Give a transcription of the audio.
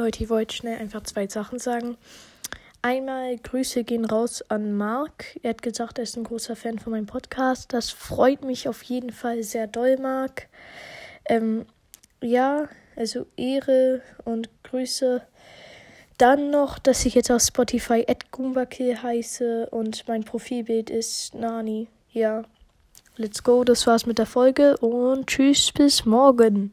Leute, ich wollte schnell einfach zwei Sachen sagen. Einmal Grüße gehen raus an Marc. Er hat gesagt, er ist ein großer Fan von meinem Podcast. Das freut mich auf jeden Fall sehr doll, Marc. Ähm, ja, also Ehre und Grüße. Dann noch, dass ich jetzt auf Spotify @gumbakil heiße und mein Profilbild ist Nani. Ja, let's go. Das war's mit der Folge und tschüss bis morgen.